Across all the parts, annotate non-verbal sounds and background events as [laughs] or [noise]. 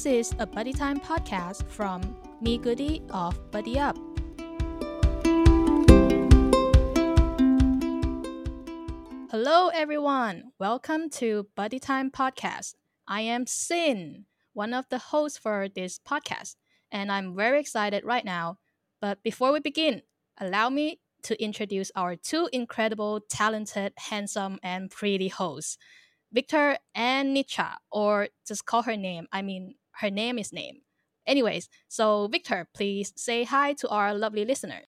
This is a Buddy Time podcast from Me Goody of Buddy Up. Hello, everyone. Welcome to Buddy Time podcast. I am Sin, one of the hosts for this podcast, and I'm very excited right now. But before we begin, allow me to introduce our two incredible, talented, handsome, and pretty hosts, Victor and Nisha, or just call her name. I mean, her name is name. Anyways, so Victor, please say hi to our lovely listener.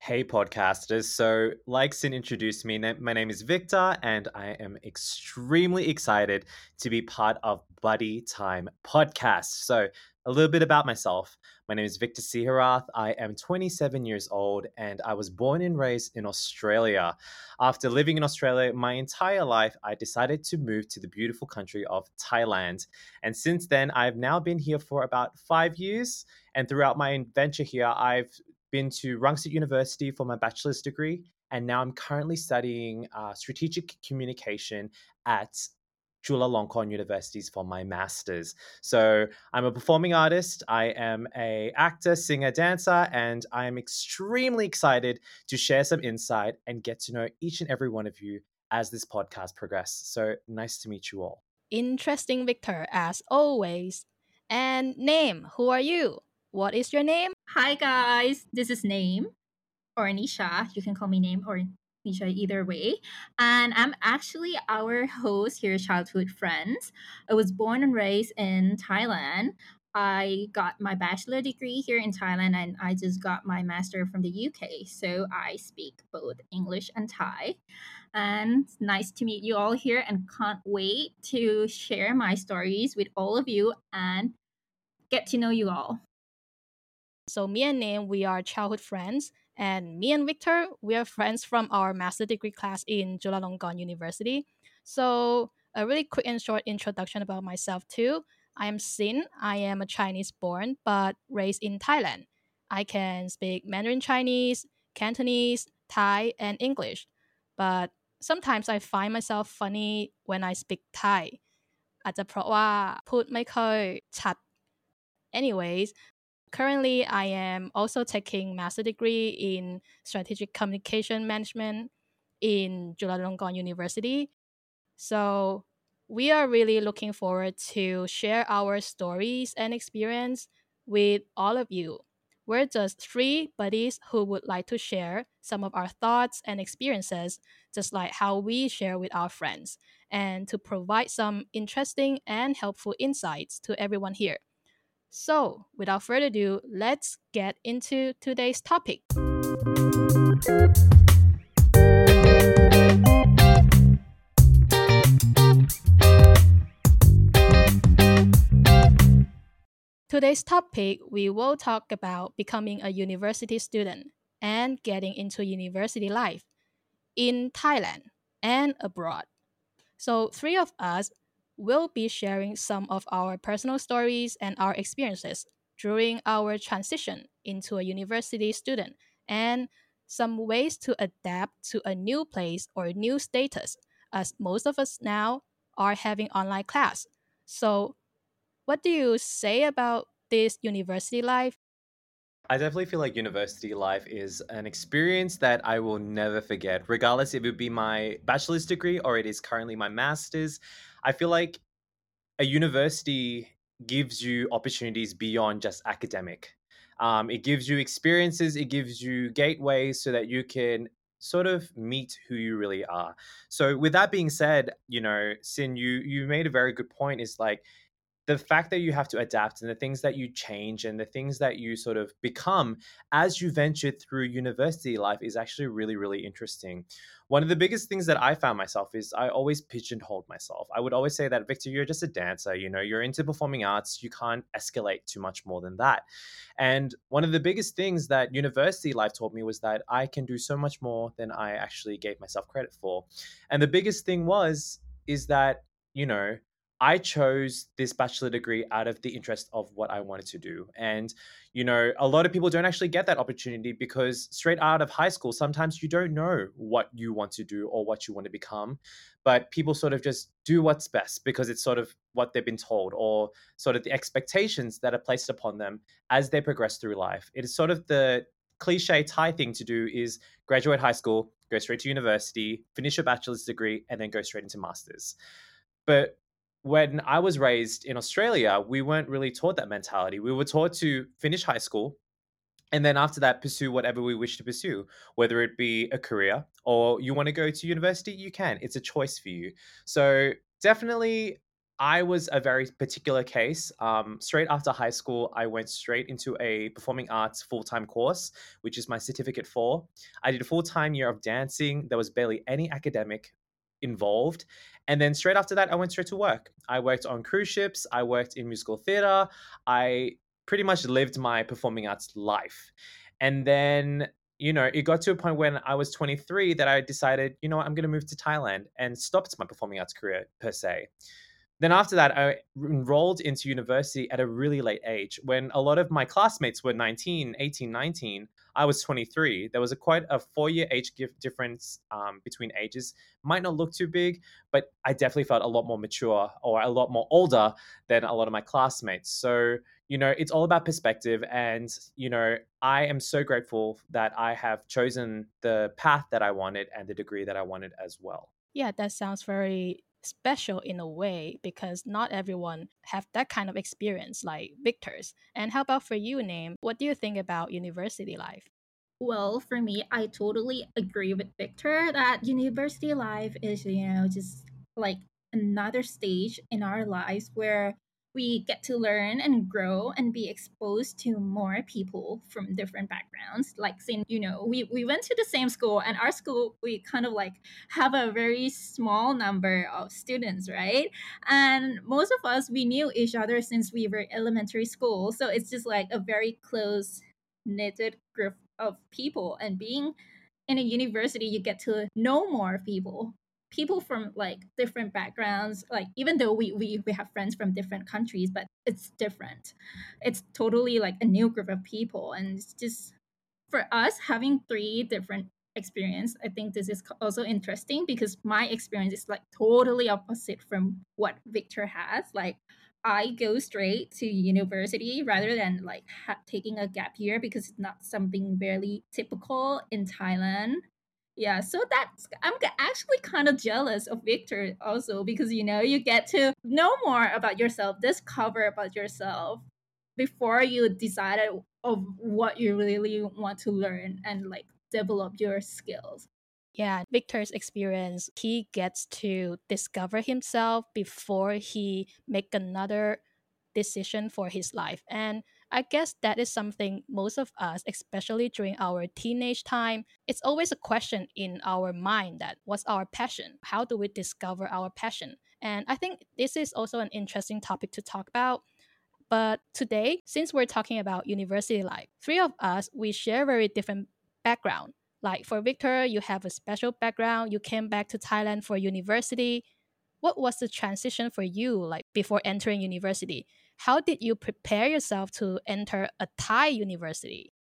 Hey, podcasters. So, like Sin introduced me, my name is Victor, and I am extremely excited to be part of Buddy Time Podcast. So, a little bit about myself. My name is Victor Siharath. I am 27 years old, and I was born and raised in Australia. After living in Australia my entire life, I decided to move to the beautiful country of Thailand. And since then, I've now been here for about five years. And throughout my adventure here, I've been to Rangsit University for my bachelor's degree, and now I'm currently studying uh, strategic communication at Chulalongkorn Universities for my master's. So I'm a performing artist. I am a actor, singer, dancer, and I am extremely excited to share some insight and get to know each and every one of you as this podcast progresses. So nice to meet you all. Interesting, Victor, as always. And name, who are you? What is your name? Hi guys, this is Name or Nisha. You can call me Name or Nisha either way. And I'm actually our host here, Childhood Friends. I was born and raised in Thailand. I got my bachelor degree here in Thailand and I just got my master from the UK. So I speak both English and Thai. And nice to meet you all here and can't wait to share my stories with all of you and get to know you all. So me and Name, we are childhood friends, and me and Victor, we are friends from our master degree class in Chulalongkorn University. So a really quick and short introduction about myself too. I am Sin. I am a Chinese born but raised in Thailand. I can speak Mandarin Chinese, Cantonese, Thai, and English. But sometimes I find myself funny when I speak Thai อาจจะเพราะว่าพูดไม่ค่อยชัด anyways Currently, I am also taking master degree in strategic communication management in Chulalongkorn University. So we are really looking forward to share our stories and experience with all of you. We're just three buddies who would like to share some of our thoughts and experiences, just like how we share with our friends, and to provide some interesting and helpful insights to everyone here. So, without further ado, let's get into today's topic. Today's topic, we will talk about becoming a university student and getting into university life in Thailand and abroad. So, three of us we'll be sharing some of our personal stories and our experiences during our transition into a university student and some ways to adapt to a new place or new status, as most of us now are having online class. So, what do you say about this university life? I definitely feel like university life is an experience that I will never forget, regardless if it be my bachelor's degree or it is currently my master's. I feel like a university gives you opportunities beyond just academic. Um, it gives you experiences, it gives you gateways so that you can sort of meet who you really are. So with that being said, you know, Sin, you you made a very good point is like the fact that you have to adapt and the things that you change and the things that you sort of become as you venture through university life is actually really, really interesting. One of the biggest things that I found myself is I always pigeonholed myself. I would always say that, Victor, you're just a dancer, you know, you're into performing arts, you can't escalate too much more than that. And one of the biggest things that university life taught me was that I can do so much more than I actually gave myself credit for. And the biggest thing was, is that, you know, I chose this bachelor degree out of the interest of what I wanted to do. And, you know, a lot of people don't actually get that opportunity because straight out of high school, sometimes you don't know what you want to do or what you want to become. But people sort of just do what's best because it's sort of what they've been told or sort of the expectations that are placed upon them as they progress through life. It is sort of the cliche Thai thing to do is graduate high school, go straight to university, finish a bachelor's degree, and then go straight into master's. But when I was raised in Australia, we weren't really taught that mentality. We were taught to finish high school and then after that pursue whatever we wish to pursue whether it be a career or you want to go to university you can. It's a choice for you. So definitely i was a very particular case. Um, straight after high school i went straight into a performing arts full-time course which is my certificate for. I did a full-time year of dancing. There was barely any academic involved. And then straight after that, I went straight to work. I worked on cruise ships, I worked in musical theater, I pretty much lived my performing arts life. And then, you know, it got to a point when I was 23 that I decided, you know what, I'm going to move to Thailand and stopped my performing arts career per se. Then after that, I enrolled into university at a really late age when a lot of my classmates were 19, 18, 19. I was 23. There was a quite a four year age difference um, between ages. Might not look too big, but I definitely felt a lot more mature or a lot more older than a lot of my classmates. So, you know, it's all about perspective. And, you know, I am so grateful that I have chosen the path that I wanted and the degree that I wanted as well. Yeah, that sounds very special in a way because not everyone have that kind of experience like Victor's. And how about for you, Name? What do you think about university life? Well, for me, I totally agree with Victor that university life is, you know, just like another stage in our lives where we get to learn and grow and be exposed to more people from different backgrounds. Like since you know we, we went to the same school and our school we kind of like have a very small number of students right? And most of us we knew each other since we were elementary school. So it's just like a very close knitted group of people. And being in a university you get to know more people people from like different backgrounds like even though we, we we have friends from different countries but it's different. It's totally like a new group of people and it's just for us having three different experience i think this is also interesting because my experience is like totally opposite from what victor has. Like i go straight to university rather than like ha- taking a gap year because it's not something very typical in thailand yeah, so that's I'm actually kind of jealous of Victor also because you know you get to know more about yourself, discover about yourself before you decide of what you really want to learn and like develop your skills. Yeah, Victor's experience, he gets to discover himself before he make another decision for his life. And I guess that is something most of us, especially during our teenage time, it's always a question in our mind that what's our passion? How do we discover our passion? And I think this is also an interesting topic to talk about. But today, since we're talking about university life, three of us, we share very different background. Like for Victor, you have a special background. You came back to Thailand for university. What was the transition for you like before entering university? How did you prepare yourself to enter a Thai university?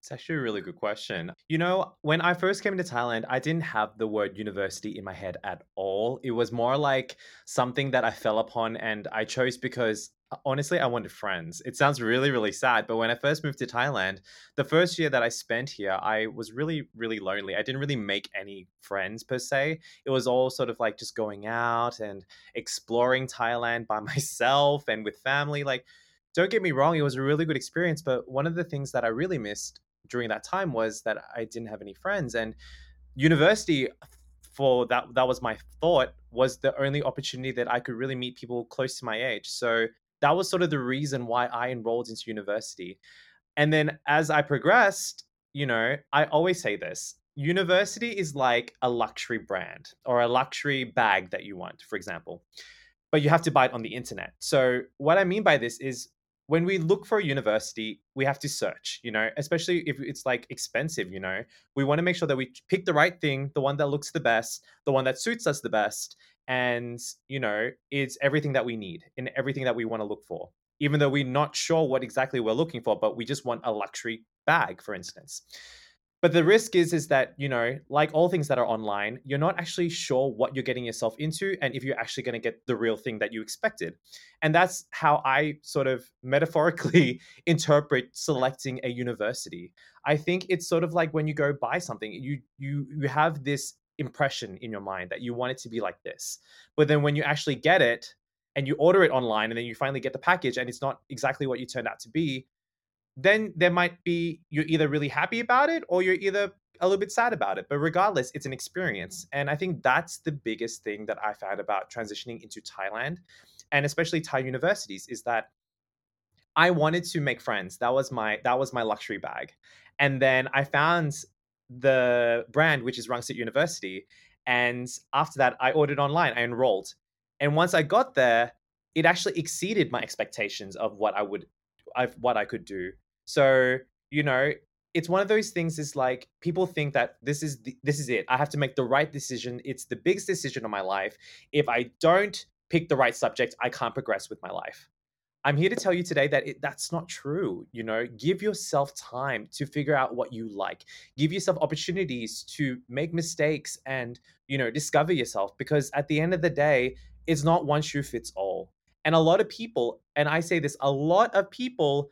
It's actually a really good question. You know, when I first came to Thailand, I didn't have the word university in my head at all. It was more like something that I fell upon and I chose because Uh, honestly, I wanted friends. It sounds really, really sad, but when I first moved to Thailand, the first year that I spent here, I was really, really lonely. I didn't really make any friends per se. It was all sort of like just going out and exploring Thailand by [laughs] myself and with family. Like, don't get me wrong, it was a really good experience, but one of the things that I really missed during that time was that I didn't have any friends. And university for that that was my thought was the only opportunity that I could really meet people close to my age. So that was sort of the reason why I enrolled into university. And then as I progressed, you know, I always say this university is like a luxury brand or a luxury bag that you want, for example, but you have to buy it on the internet. So, what I mean by this is when we look for a university, we have to search, you know, especially if it's like expensive, you know, we want to make sure that we pick the right thing, the one that looks the best, the one that suits us the best. and you know it's everything that we need and everything that we want to look for even though we're not sure what exactly we're looking for but we just want a luxury bag for instance but the risk is is that you know like all things that are online you're not actually sure what you're getting yourself into and if you're actually going to get the real thing that you expected. And that's how i sort of metaphorically [laughs] interpret selecting a university. I think it's sort of like when you go buy something you you you have this impression in your mind that you want it to be like this. But then when you actually get it and you order it online and then you finally get the package and it's not exactly what you turned out to be then there might be you're either really happy about it or you're either a little bit sad about it. But regardless, it's an experience. And I think that's the biggest thing that I found about transitioning into Thailand and especially Thai universities is that I wanted to make friends. That was my that was my luxury bag. And then I found the brand which is Rangsit University and after that I ordered online, I enrolled. And once I got there, it actually exceeded my expectations of what I would of what I could do. So, you know, it's one of those things is like people think that this is the, this is it. I have to make the right decision. It's the biggest decision of my life. If I don't pick the right subject, I can't progress with my life. I'm here to tell you today that it, that's not true. You know, give yourself time to figure out what you like. Give yourself opportunities to make mistakes and, you know, discover yourself because at the end of the day, it's not one shoe fits all. And a lot of people, and I say this, a lot of people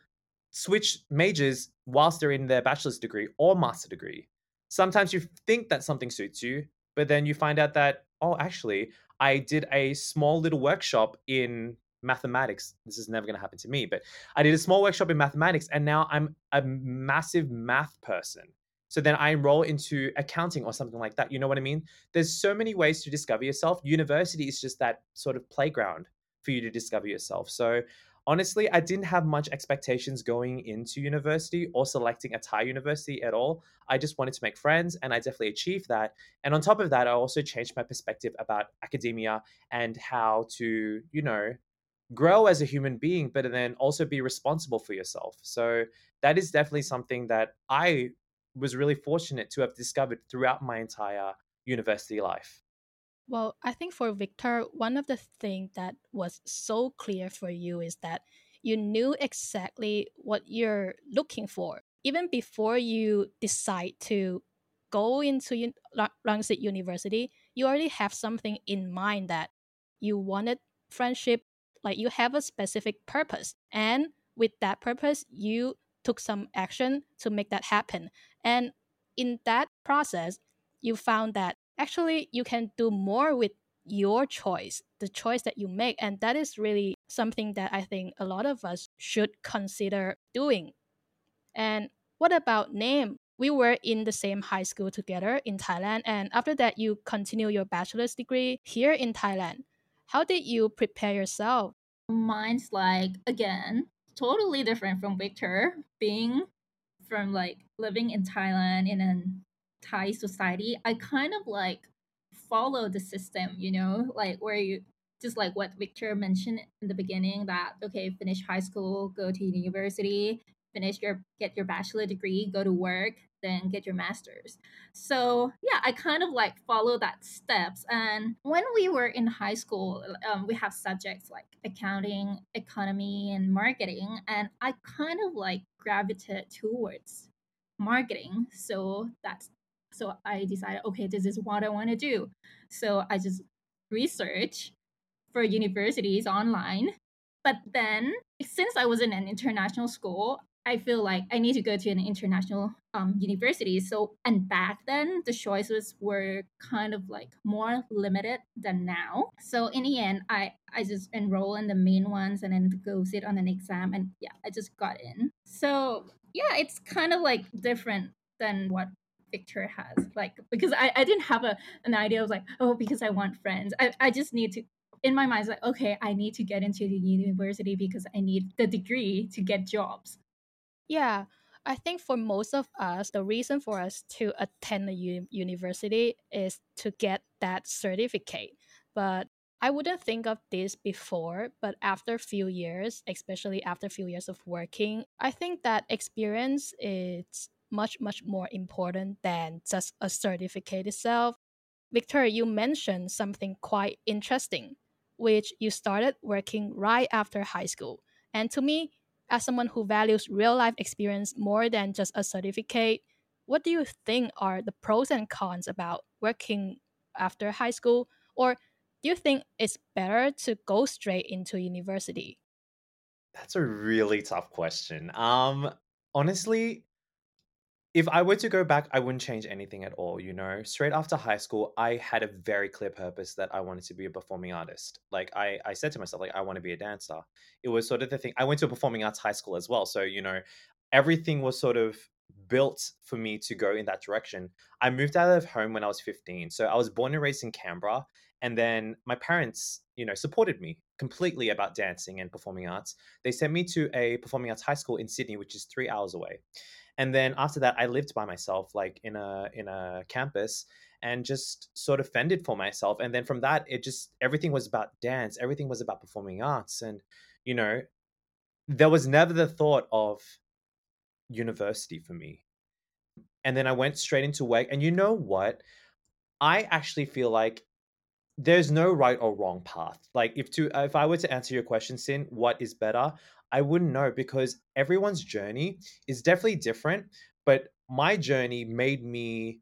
switch majors whilst they're in their bachelor's degree or master degree. Sometimes you think that something suits you, but then you find out that, oh, actually, I did a small little workshop in mathematics. This is never going to happen to me, but I did a small workshop in mathematics and now I'm a massive math person. So then I enroll into accounting or something like that. You know what I mean? There's so many ways to discover yourself. University is just that sort of playground for you to discover yourself. So honestly, I didn't have much expectations going into university or selecting a Thai university at all. I just wanted to make friends and I definitely achieved that. And on top of that, I also changed my perspective about academia and how to, you know, grow as a human being, but then also be responsible for yourself. So that is definitely something that I was really fortunate to have discovered throughout my entire university life. Well, I think for Victor, one of the things that was so clear for you is that you knew exactly what you're looking for. Even before you decide to go into Rangsit University, you already have something in mind that you wanted friendship, like you have a specific purpose. And with that purpose, you took some action to make that happen. And in that process, you found that actually you can do more with your choice, the choice that you make. And that is really something that I think a lot of us should consider doing. And what about name? We were in the same high school together in Thailand. And after that, you continue your bachelor's degree here in Thailand. How did you prepare yourself? Mine's like, again, totally different from Victor, being from like living in Thailand in an Thai society, I kind of like follow the system, you know, like where you just like what Victor mentioned in the beginning that okay, finish high school, go to university, finish your get your bachelor degree, go to work, then get your master's. So yeah, I kind of like follow that steps. And when we were in high school, um, we have subjects like accounting, economy, and marketing, and I kind of like gravitated towards marketing. So that's so I decided, okay, this is what I want to do. So I just research for universities online. But then, since I was in an international school, I feel like I need to go to an international um, university. So, and back then, the choices were kind of like more limited than now. So, in the end, I, I just enroll in the main ones and then go sit on an exam. And yeah, I just got in. So, yeah, it's kind of like different than what Victor has. Like because I, I didn't have a an idea of like, oh, because I want friends. I, I just need to in my mind it's like, okay, I need to get into the university because I need the degree to get jobs. Yeah. I think for most of us, the reason for us to attend u- university is to get that certificate. But I wouldn't think of this before, but after a few years, especially after a few years of working, I think that experience is much much more important than just a certificate itself Victor, you mentioned something quite interesting, which you started working right after high school. And to me, as someone who values real life experience more than just a certificate, what do you think are the pros and cons about working after high school? Or do you think it's better to go straight into university? That's a really tough question. Um, honestly, if I were to go back, I wouldn't change anything at all, you know. Straight after high school, I had a very clear purpose that I wanted to be a performing artist. Like I I said to myself like I want to be a dancer. It was sort of the thing. I went to a performing arts high school as well, so you know, everything was sort of built for me to go in that direction. I moved out of home when I was 15. So I was born and raised in Canberra and then my parents, you know, supported me completely about dancing and performing arts. They sent me to a performing arts high school in Sydney, which is 3 hours away and then after that i lived by myself like in a in a campus and just sort of fended for myself. And then from that it just everything was about dance everything was about performing arts. And you know there was never the thought of university for me. And then i went straight into work and you know what? I actually feel like there's no right or wrong path. Like if to if I were to answer your question, Sin, what is better? I wouldn't know because everyone's journey is definitely different. But my journey made me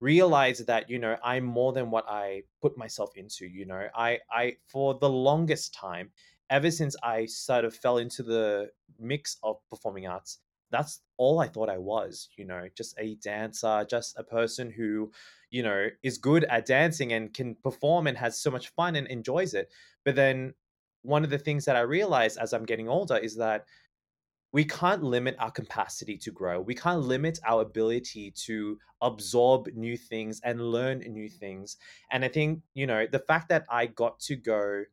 realize that you know i'm more than what i put myself into you know i i for the longest time ever since i sort of fell into the mix of performing arts that's all i thought i was you know just a dancer just a person who you know is good at dancing and can perform and has so much fun and enjoys it but then one of the things that i realized as i'm getting older is that we can't limit our capacity to grow. We can't limit our ability to absorb new things and learn new things. And I think, you know, the fact that I got to go,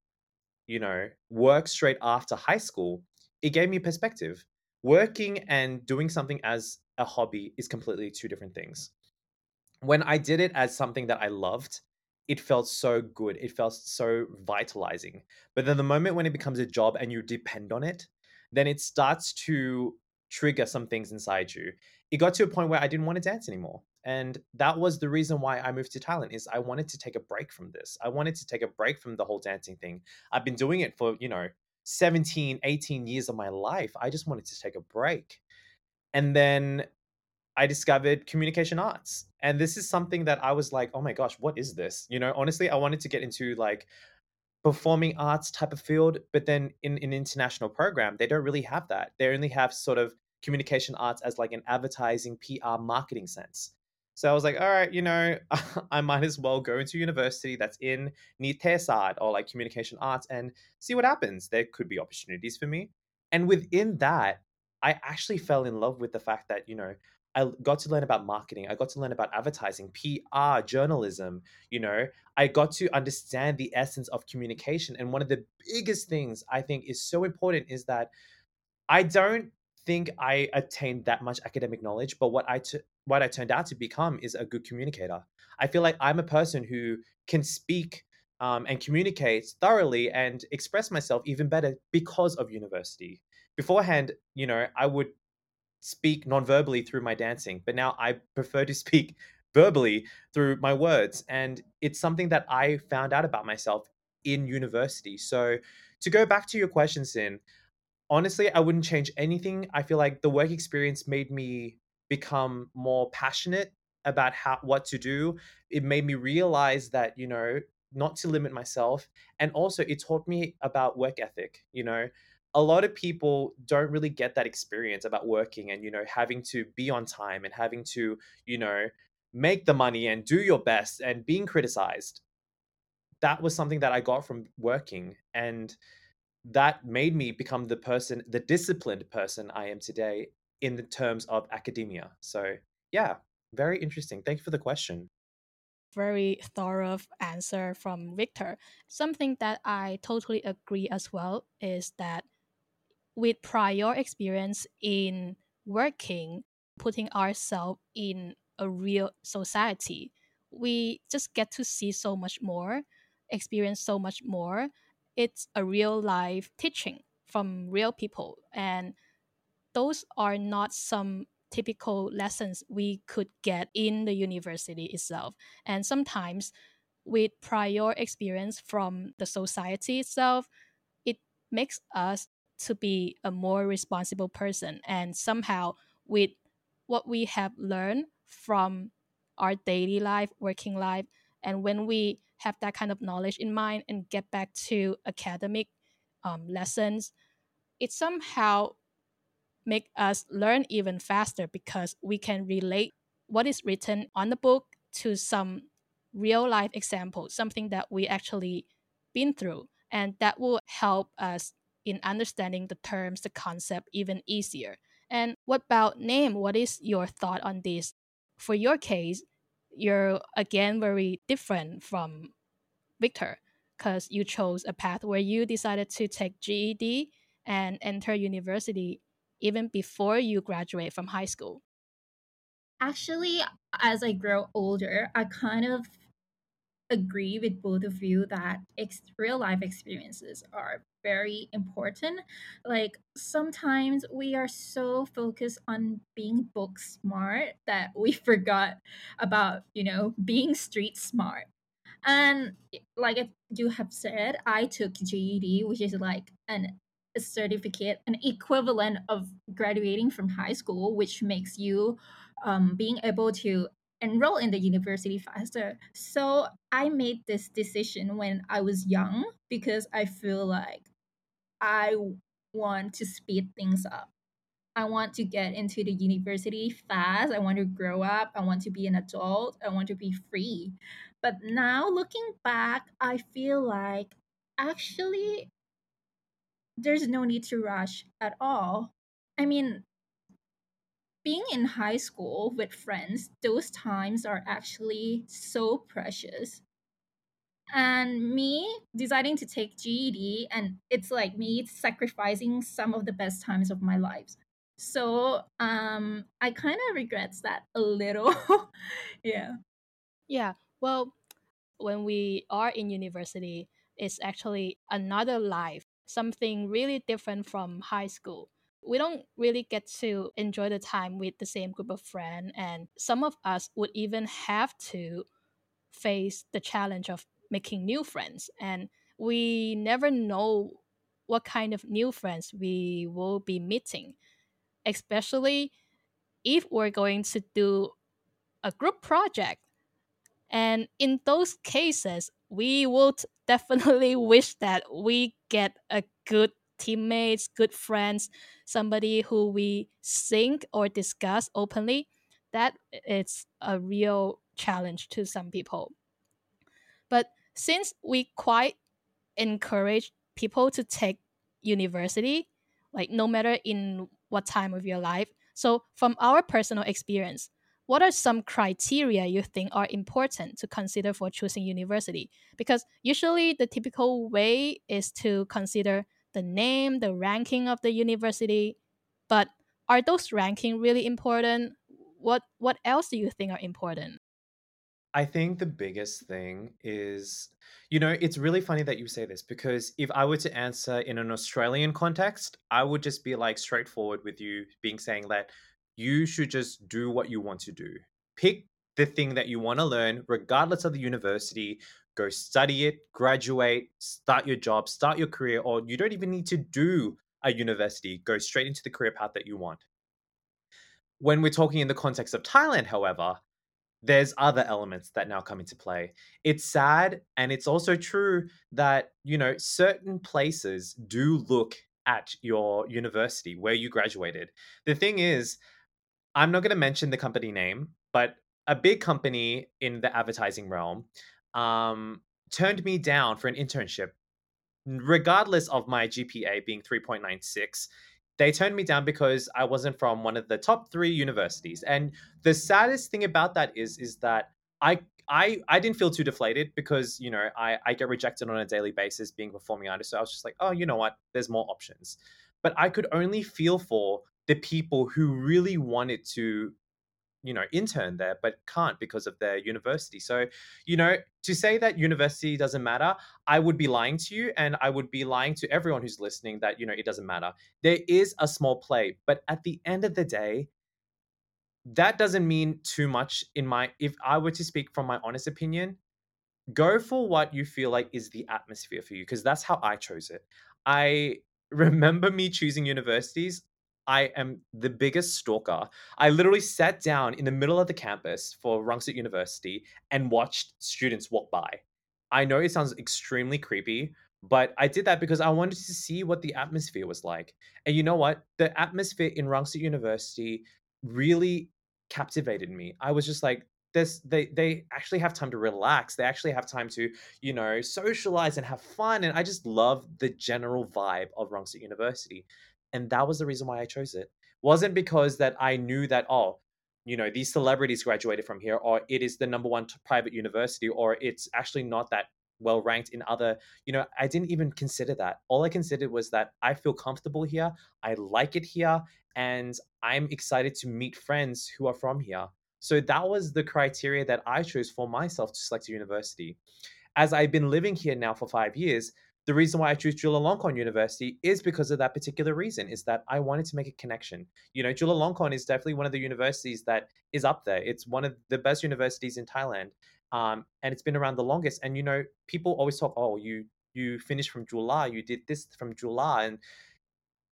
you know, work straight after high school, it gave me perspective. Working and doing something as a hobby is completely two different things. When I did it as something that I loved, it felt so good. It felt so vitalizing. But then the moment when it becomes a job and you depend on it, then it starts to trigger some things inside you. It got to a point where I didn't want to dance anymore. And that was the reason why I moved to Thailand is I wanted to take a break from this. I wanted to take a break from the whole dancing thing. I've been doing it for, you know, 17, 18 years of my life. I just wanted to take a break. And then I discovered communication arts. And this is something that I was like, oh my gosh, what is this? You know, honestly, I wanted to get into like performing arts type of field, but then in an international program, they don't really have that. They only have sort of communication arts as like an advertising, PR, marketing sense. So I was like, all right, you know, [laughs] I might as well go into university that's in Nitesat or like communication arts and see what happens. There could be opportunities for me. And within that, I actually fell in love with the fact that, you know, I got to learn about marketing. I got to learn about advertising, PR, journalism. You know, I got to understand the essence of communication. And one of the biggest things I think is so important is that I don't think I attained that much academic knowledge, but what I t- what I turned out to become is a good communicator. I feel like I'm a person who can speak um, and communicate thoroughly and express myself even better because of university. Beforehand, you know, I would speak non-verbally through my dancing, but now I prefer to [laughs] speak verbally through my words. And it's something that I found out about myself in university. So to go back to your question, Sin, honestly, I wouldn't change anything. I feel like the work experience made me become more passionate about how what to do. It made me realize that, you know, not to limit myself. And also it taught me about work ethic, you know a lot of people don't really get that experience about working and you know having to be on time and having to you know make the money and do your best and being criticized. That was something that i got from working and that made me become the person the disciplined person i am today in the terms of academia. So yeah very interesting. Thank you for the question. Very thorough answer from Victor. Something that I totally agree as well is that with prior experience in working, putting ourselves in a real society, we just get to see so much more, experience so much more. It's a real life teaching from real people. And those are not some typical lessons we could get in the university itself. And sometimes, with prior experience from the society itself, it makes us to be a more responsible person. And somehow, with what we have learned from our daily life, working life, and when we have that kind of knowledge in mind and get back to academic um, lessons, it somehow make us learn even faster because we can relate what is written on the book to some real life example, something that we actually been through, and that will help us in understanding the terms, the concept even easier. And what about name? What is your thought on this? For your case, you're again very different from Victor because you chose a path where you decided to take GED and enter university even before you graduate from high school. Actually, as I grow older, I kind of agree with both of you that ex- real life experiences are very important. Like sometimes we are so focused on being book smart that we [laughs] forgot about, you know, being street smart. And like you have said, I took GED, which is like an a certificate, an equivalent of graduating from high school, which makes you um, being able to enroll in the university faster. So I made this decision when I was young because I feel like I want to speed things up. I want to get into the university fast. I want to grow up. I want to be an adult. I want to be free. But now looking back, I feel like actually there's no need to rush at all. I mean, being in high school with friends, those times are actually so precious. And me deciding to take GED, and it's like me sacrificing some of the best times of my lives. So um, I kind of regrets that a little. [laughs] yeah. Yeah. Well, when we are in university, it's actually another life, something really different from high school. We don't really get to enjoy the time with the same group of friends, and some of us would even have to face the challenge of making new friends. And we never know what kind of new friends we will be meeting, especially if we're going to do a group project and in those cases, we would [laughs] definitely wish that we get a good teammates, good friends, somebody who we think or discuss openly. That is a real challenge to some people. But since we quite encourage people to take university, like no matter in what time of your life. So from our personal experience, what are some criteria you think are important to consider for choosing university? Because usually the typical way is to consider the name, the ranking of the university, but are those ranking really important? What what else do you think are important? I think the biggest thing is, you know, it's really funny that you say this because if I were to answer in an Australian context, I would just be like straightforward with you, being saying that you should just do what you want to do. Pick the thing that you want to learn, regardless of the university. Go study it, graduate, start your job, start your career, or you don't even need to do a university. Go straight into the career path that you want. When we're talking in the context of Thailand, however, there's other elements that now come into play. It's sad and it's also true that, you know, certain places do look at your university where you graduated. The thing is, I'm not going to mention the company name, but a big company in the advertising realm um, turned me down for an internship, regardless of my GPA being 3.96 they turned me down because I wasn't from one of the top three universities. And the saddest thing about that is, is that I I I didn't feel too deflated because you know I I get rejected on a daily basis being a performing artist. So I was just like, oh, you know what? There's more options. But I could only feel for the people who really wanted to you know intern there but can't because of their university so you know to say that university doesn't matter i would be lying to you and i would be lying to everyone who's listening that you know it doesn't matter there is a small play but at the end of the day that doesn't mean too much in my if I were to speak from my honest opinion, go for what you feel like is the atmosphere for you because that's how I chose it. I [laughs] remember me choosing universities. I am the biggest stalker. I literally sat down in the middle of the campus for Rangsit University and watched students walk by. I know it sounds extremely creepy, but I did that because I wanted to see what the atmosphere was like. And you know what? The atmosphere in Rangsit University really captivated me. I was just like, this they they actually have time to relax. They actually have time to, you know, socialize and have fun. And I just love the general vibe of Rangsit University. And that was the reason why I chose it. Wasn't because that I knew that, oh, you know, these celebrities graduated from here, or it is the number one private university, or it's actually not that well ranked in other you know i didn't even consider that. All i considered was that i feel comfortable here i like it here and i'm excited to meet friends who are from here. So that was the criteria that i chose for myself to select a university. As i've been living here now for five years the reason why I choose Chulalongkorn University is because of that particular reason, is that I wanted to make a connection. You know, Chulalongkorn is definitely one of the universities that is up there. It's one of the best universities in Thailand. Um, and it's been around the longest. And you know, people always talk, oh, you you finished from Chula, you did this from Chula, and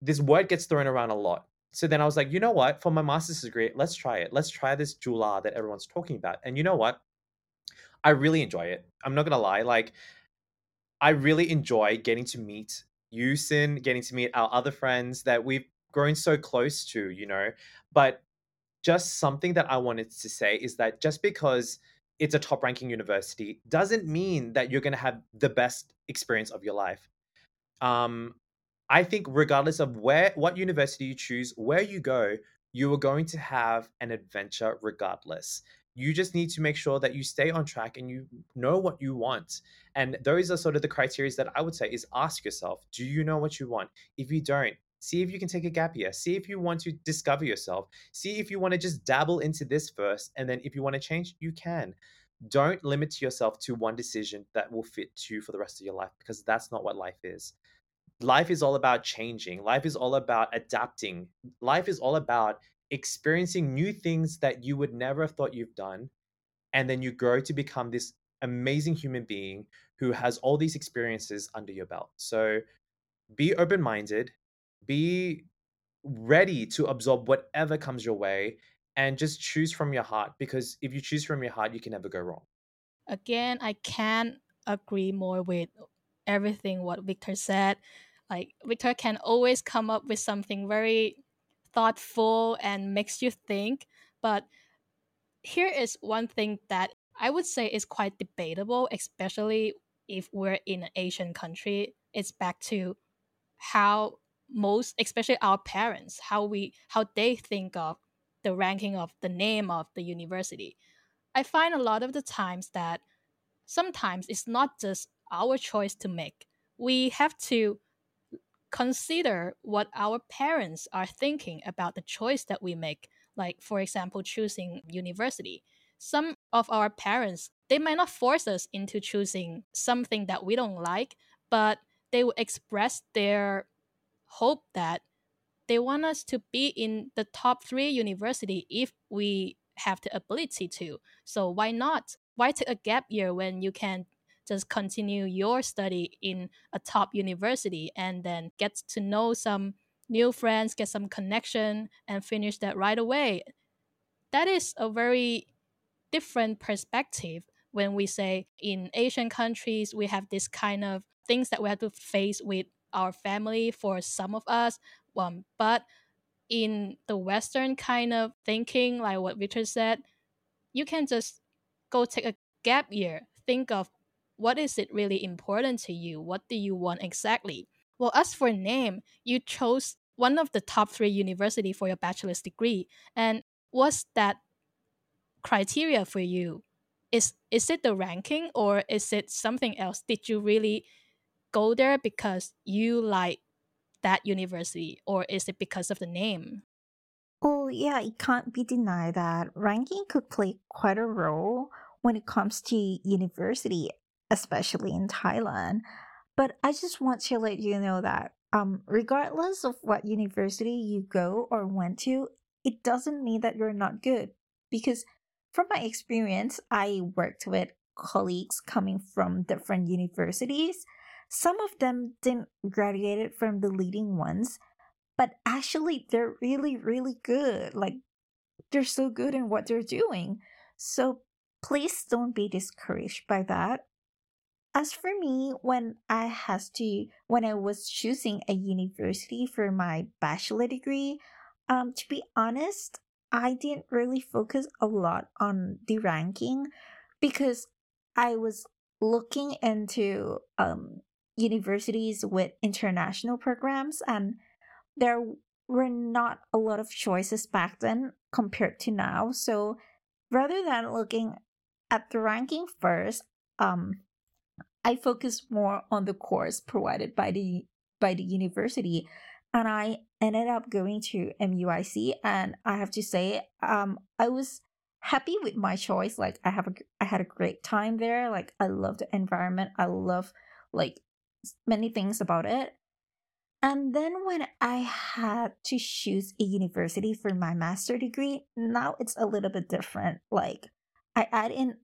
this word gets thrown around a lot. So then I was like, you know what? For my master's degree, let's try it. Let's try this Chula that everyone's talking about. And you know what? I really enjoy it. I'm not gonna lie. Like I really enjoy getting to meet you Sin, getting to meet our other friends that we've grown so close to, you know. But just something that I wanted to say is that just because it's a top ranking university doesn't mean that you're going to have the best experience of your life. Um, I think regardless of where what university you choose, where you go, you are going to have an adventure regardless. You just need to make sure that you stay on track and you know what you want. And those are sort of the criteria that I would say is ask yourself, do you know what you want? If you don't, see if you can take a gap year. See if you want to discover yourself. See if you want to just dabble into this first. And then if you want to change, you can. Don't limit yourself to one decision that will fit you for the rest of your life because that's not what life is. Life is all about changing. Life is all about adapting. Life is all about experiencing new things that you would never have thought you've done. And then you grow to become this amazing human being who has all these experiences under your belt. So be open minded, be ready to absorb whatever comes your way, and just choose from your heart because if you choose from your heart, you can never go wrong. Again, I can't agree more with everything what Victor said. Like Victor can always come up with something very thoughtful and makes you think. But here is one thing that I would say is quite debatable, especially if we're in an Asian country. It's back to how most, especially our parents, how we how they think of the ranking of the name of the university. I find a lot of the times that sometimes it's not just our choice to make. We have to consider what our parents are thinking about the choice that we make. Like, for example, choosing university. Some of our parents, they might not force us into choosing something that we don't like, but they will express their hope that they want us to be in the top three university if we have the ability to. So why not? Why take a gap year when you can just continue your study in a top university and then get to know some new friends, get some connection, and finish that right away? That is a very different perspective when we say in Asian countries we have this kind of things that we have to face with our family for some of us um, but in the Western kind of thinking, like what Victor said, you can just go take a gap year. Think of what is it really important to you? What do you want exactly? Well, as for name, you chose one of the top three university for your bachelor's degree. And what's that criteria for you? Is is it the ranking or is it something else? Did you really go there because you like that university or is it because of the name? Well, yeah, it can't be denied that ranking could play quite a role when it comes to university, especially in Thailand. But I just want to let you know that um, regardless of what university you go or went to, it doesn't mean that you're not good. Because from my experience, I worked with colleagues coming from different universities. Some of them didn't graduate from the leading ones, but actually they're really, really good. Like they're so good in what they're doing. So please don't be discouraged by that. As for me, when I has to when I was choosing a university for my bachelor degree, um, to be honest, I didn't really focus a lot on the ranking because I was looking into um universities with international programs and there were not a lot of choices back then compared to now. So rather than looking at the ranking first, um, I focused more on the course provided by the by the university, and I ended up going to MUIC. And I have to say, um, I was happy with my choice. Like I have a I had a great time there. Like I love the environment. I love like many things about it. And then when I had to choose a university for my master degree, now it's a little bit different. Like I add in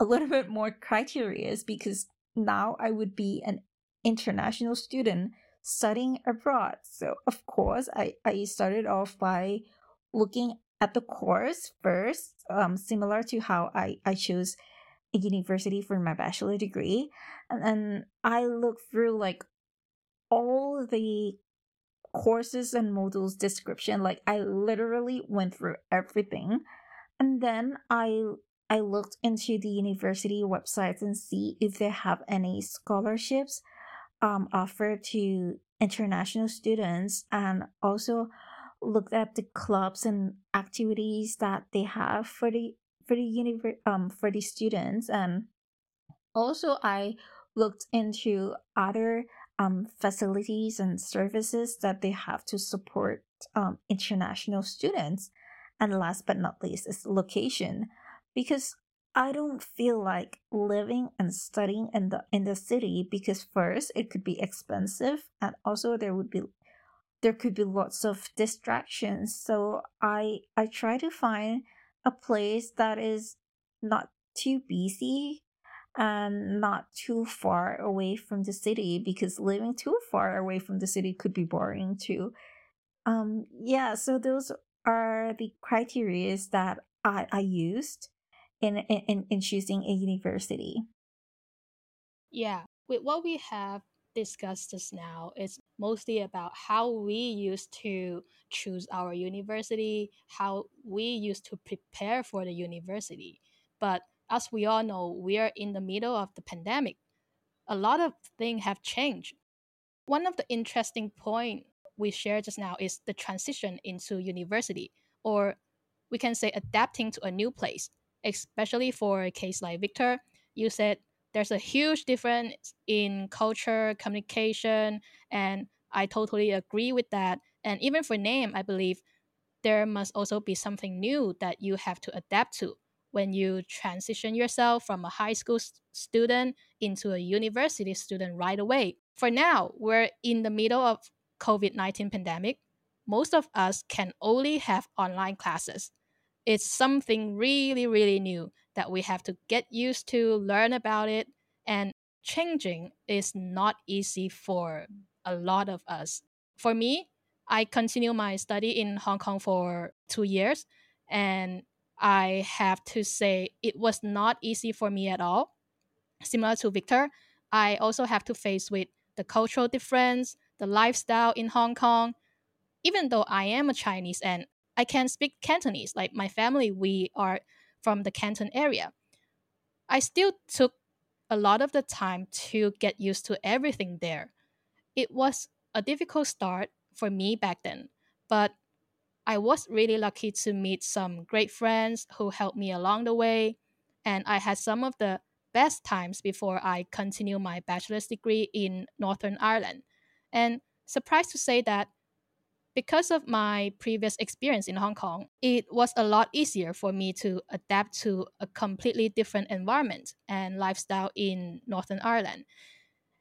a little bit more criteria because now I would be an international student studying abroad. So of course I, I started off by looking at the course first, um, similar to how I, I chose a university for my bachelor degree. And then I looked through like all the courses and modules description like i literally went through everything and then i i looked into the university websites and see if they have any scholarships um, offered to international students and also looked at the clubs and activities that they have for the for the univer- um for the students and also i looked into other um, facilities and services that they have to support um, international students. And last but not least is location, because I don't feel like living and studying in the in the city because first it could be expensive and also there would be there could be lots of distractions. So I I try to find a place that is not too busy and not too far away from the city because living too far away from the city could be boring too. Um, yeah, so those are the criterias that I, I used in, in, in choosing a university. Yeah, with what we have discussed just now, it's mostly about how we used to choose our university, how we used to prepare for the university. But as we all know, we are in the middle of the pandemic. A lot of things have changed. One of the interesting point we shared just now is the transition into university, or we can say adapting to a new place. Especially for a case like Victor, you said there's a huge difference in culture, communication, and I totally agree with that. And even for name, I believe there must also be something new that you have to adapt to when you transition yourself from a high school student into a university student right away. For now, we're in the middle of COVID-19 pandemic. Most of us can only have online classes. It's something really really new that we have to get used to, learn about it, and changing is not easy for a lot of us. For me, I continue my study in Hong Kong for 2 years and I have to say it was not easy for me at all. Similar to Victor, I also have to face with the cultural difference, the lifestyle in Hong Kong. Even though I am a Chinese and I can speak Cantonese, like my family, we are from the Canton area. I still took a lot of the time to get used to everything there. It was a difficult start for me back then, but I was really lucky to meet some great friends who helped me along the way, and I had some of the best times before I continued my bachelor's degree in Northern Ireland. And surprised to say that because of my previous experience in Hong Kong, it was a lot easier for me to adapt to a completely different environment and lifestyle in Northern Ireland.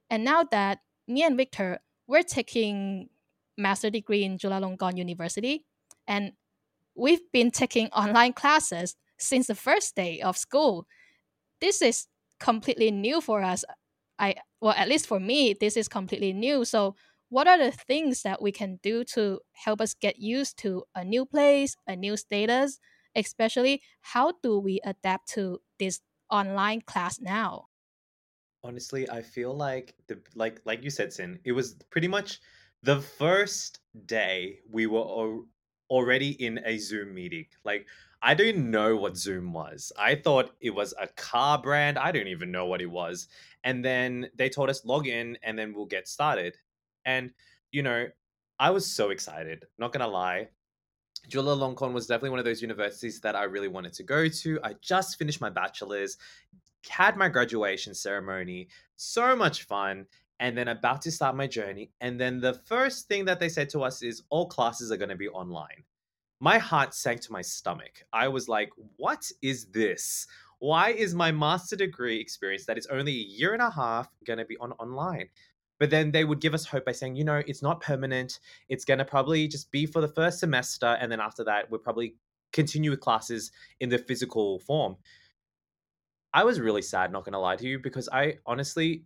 And now that me and Victor we're taking master degree in Chulalongkorn University, and we've been taking [laughs] online classes since the first day of school. This is completely new for us. I well, at least for me, this is completely new. So, what are the things that we can do to help us get used to a new place, a new status? Especially, how do we adapt to this online class now? Honestly, I feel like the like like you said, Sin, it was pretty much the first day we were al- already in a Zoom meeting. Like I didn't know what Zoom was. I thought it was a car brand. I didn't even know what it was. And then they told us log in and then we'll get started. And you know, I was so excited. Not gonna lie. Chulalongkorn was definitely one of those universities that I really wanted to go to. I just finished my bachelor's had my graduation ceremony, so much fun, and then about to start my journey. And then the first thing that they said to us is all classes are to be online. My heart sank to my stomach. I was like, what is this? Why is my master degree experience that is only a year and a half to be on online? But then they would give us hope by saying, you know, it's not permanent. It's going to probably just be for the first semester. And then after that, we'll probably continue with classes in the physical form. I was really sad, not gonna lie to you, because I honestly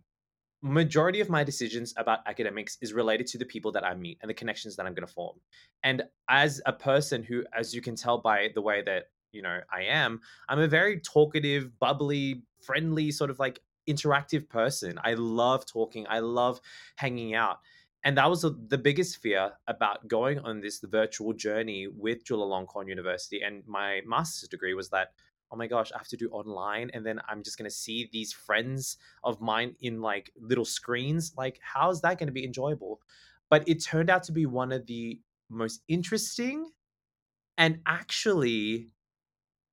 majority of my decisions about academics is related to the people that I meet and the connections that I'm going to form. And as a person who, as you can tell by the way that you know I am, I'm a very talkative, bubbly, friendly, sort of like interactive person. I love talking. I love hanging out. And that was the biggest fear about going on this virtual journey with Chulalongkorn University and my master's degree was that oh my gosh, I have to do online and then I'm just going to see these friends of mine in like little screens. Like, how is that going to be enjoyable? But it turned out to be one of the most interesting and actually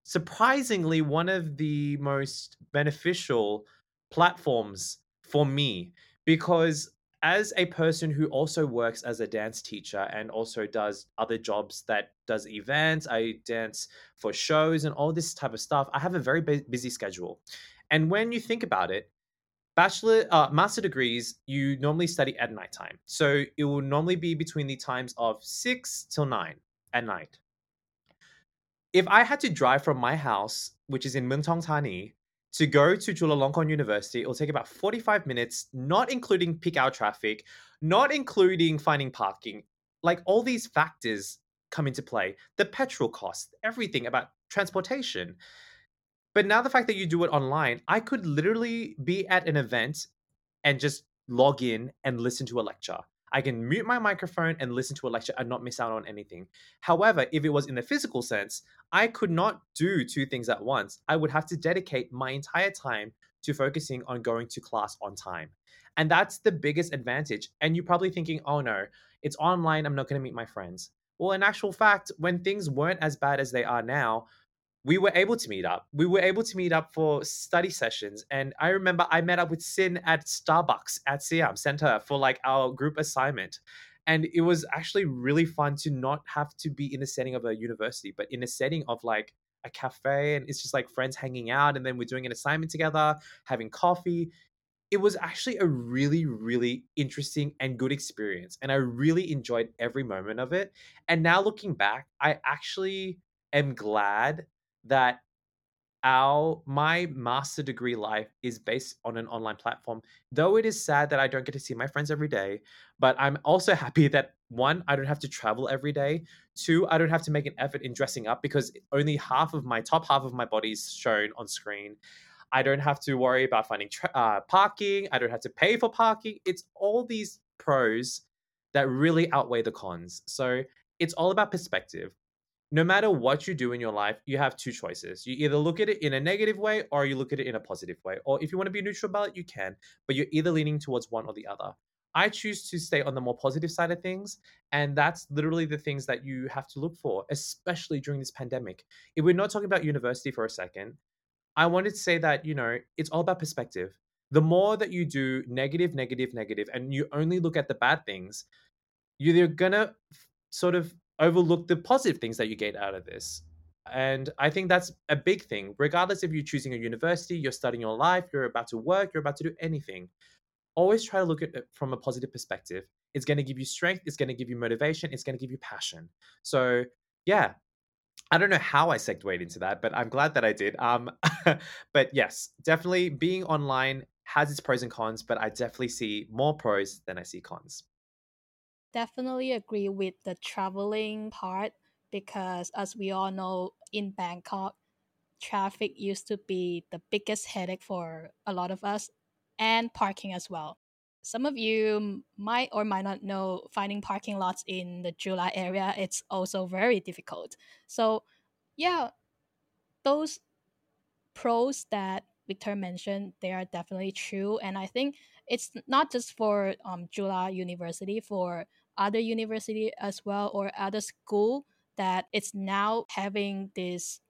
surprisingly one of the most beneficial platforms for me because as a person who also works as a dance teacher and also does other jobs that does events i dance for shows and all this type of stuff i have a very bu- busy schedule. And when you think about it bachelor uh, master degrees you normally study at nighttime. So it will normally be between the times of 6 till 9 at night. If I had to drive from my house, which is in Muang Thong Thani, to go to Chulalongkorn University, it will take about 45 minutes, not including peak hour traffic, not including finding parking. Like all these factors come into play. The petrol cost, everything about transportation. But now the fact that you do it online, I could literally be at an event and just log in and listen to a lecture. I can mute my microphone and listen to a lecture and not miss out on anything. However, if it was in the physical sense, I could not do two things at once. I would have to dedicate my entire time to focusing on going to class on time. And that's the biggest advantage. And you're probably thinking, oh no, it's online. I'm not going to meet my friends. Well, in actual fact, when things weren't as bad as they are now, we were able to meet up. We were able to meet up for study sessions. And I remember I met up with Sin at Starbucks at Siam Center for like our group assignment. And it was actually really fun to not have to be in the setting of a university, but in a setting of like a cafe. And it's just like friends hanging out. And then we're doing an assignment together, having coffee. It was actually a really, really interesting and good experience. And I really enjoyed every moment of it. And now looking back, I actually am glad that our my master degree life is based on an online platform. Though it is sad that i don't get to see my friends every day but i'm also [laughs] happy that one i don't have to travel every day. Two i don't have to make an effort in dressing up because only half of my top half of my body is shown on screen. I don't have to worry about finding tra- uh, parking. I don't have to pay for parking. It's all these pros that really outweigh the cons. So it's all about perspective no matter what you do in your life, you have two choices. You either look at it in a negative way or you look at it in a positive way. Or if you want to be neutral about it, you can, but you're either leaning towards one or the other. I choose to stay on the more positive side of things. And that's literally the things that you have to look for, especially during this pandemic. If we're not talking about university for a second, I wanted to say that, you know, it's all about perspective. The more that you do negative, negative, negative, and you only look at the bad things, you're gonna sort of overlook the positive things that you get out of this. And I think that's a big thing. Regardless if you're choosing a university, you're starting your life, you're about to work, you're about to do anything, always try to look at it from a positive perspective. It's going to give you strength, it's going to give you motivation, it's going to give you passion. So, yeah, I don't know how I segued into that, but I'm glad that I did. Um, [laughs] but yes, definitely being online has its pros and cons, but I definitely see more pros than I see cons. Definitely agree with the traveling part because, as we all know, in Bangkok, traffic used to be the biggest headache for a lot of us, and parking as well. Some of you might or might not know finding parking lots in the Chula area, it's also very difficult. So, yeah, those pros that Victor mentioned, they are definitely true. And I think it's not just for um, Chula University, for other university as well or other school that it's now having this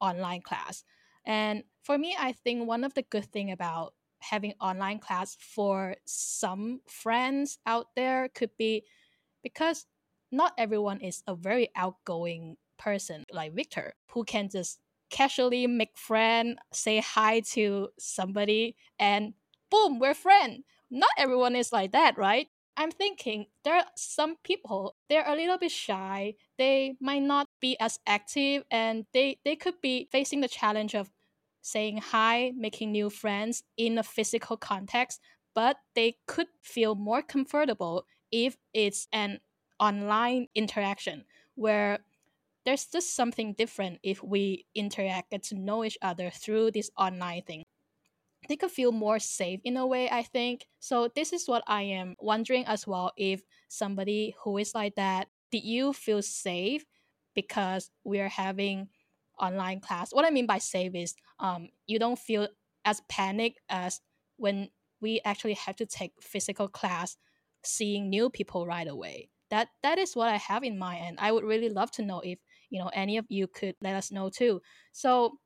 online class. And for me, I think one of the good thing about having online class for some friends out there could be because not everyone is a very outgoing person like Victor who can just casually make friend, say hi to somebody and boom, we're friend. Not everyone is like that, right? I'm thinking there are some people they're a little bit shy. They might not be as active and they they could be facing the challenge of saying hi, making new friends in a physical context, but they could feel more comfortable if it's an online interaction where there's just something different if we interact, get to know each other through this online thing. They could feel more safe in a way, I think. So this is what I am wondering as well if somebody who is like that, did you feel safe because we're having online class? What I mean by safe is um you don't feel as panic as when we actually have to take physical class seeing new people right away that that is what i have in mind and i would really love to know if you know any of you could let us know too so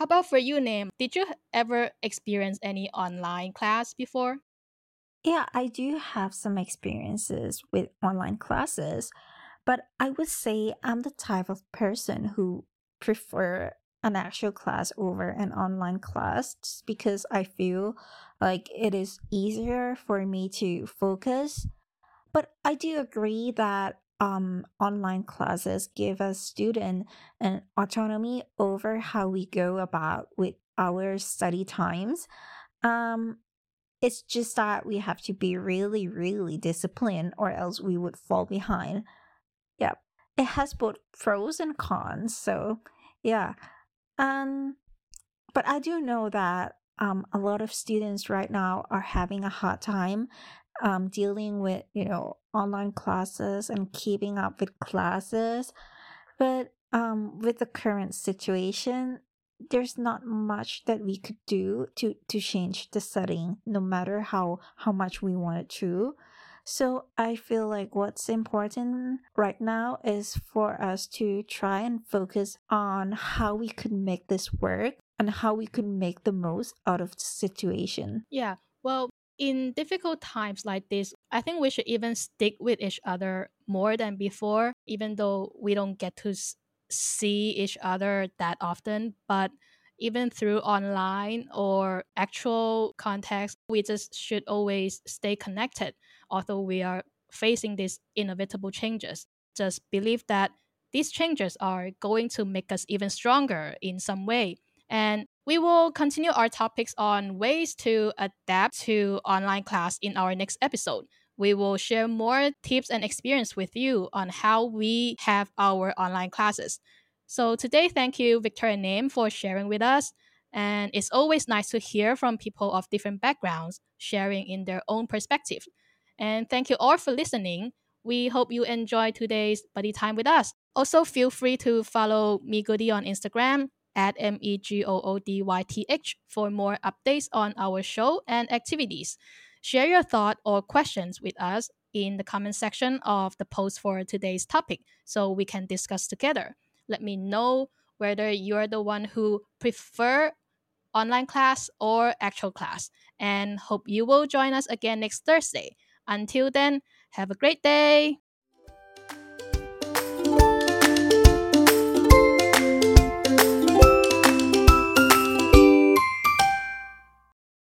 how about for you name did you ever experience any online class before Yeah, I do have some experiences with online classes, but I would say I'm the type of person who prefer an actual class over an online class because I feel like it is easier for me to focus. But I do agree that um online classes give us student an autonomy over how we go about with our study times. Um it's just that we have to be really, really disciplined or else we would fall behind. Yep. It has both pros and cons. So, yeah. Um, but I do know that um, a lot of students right now are having a hard time um, dealing with, you know, online classes and keeping up with classes. But um, with the current situation, there's not much that we could do to to change the setting no matter how how much we wanted to. So i feel like what's important right now is for us to try and focus on how we could make this work and how we could make the most out of the situation. Yeah. Well in difficult times like this i think we should even stick with each other more than before even though we don't get to see each other that often, but even through online or actual context, we just should always stay connected, although we are facing these inevitable changes. Just believe that these changes are going to make us even stronger in some way. And we will continue our topics on ways to adapt to online class in our next episode. We will share more tips and experience with you on how we have our online classes. So today, thank you, Victor and Name, for sharing with us. And it's always nice to hear from people of different backgrounds sharing in their own perspective. And thank you all for listening. We hope you enjoy today's buddy time with us. Also, feel free to follow me Goody on Instagram at M E G O O D Y T H for more updates on our show and activities. Share your thought or questions with us in the comment section of the post for today's topic so we can discuss together. Let me know whether you're the one who prefer online class or actual class and hope you will join us again next Thursday. Until then, have a great day.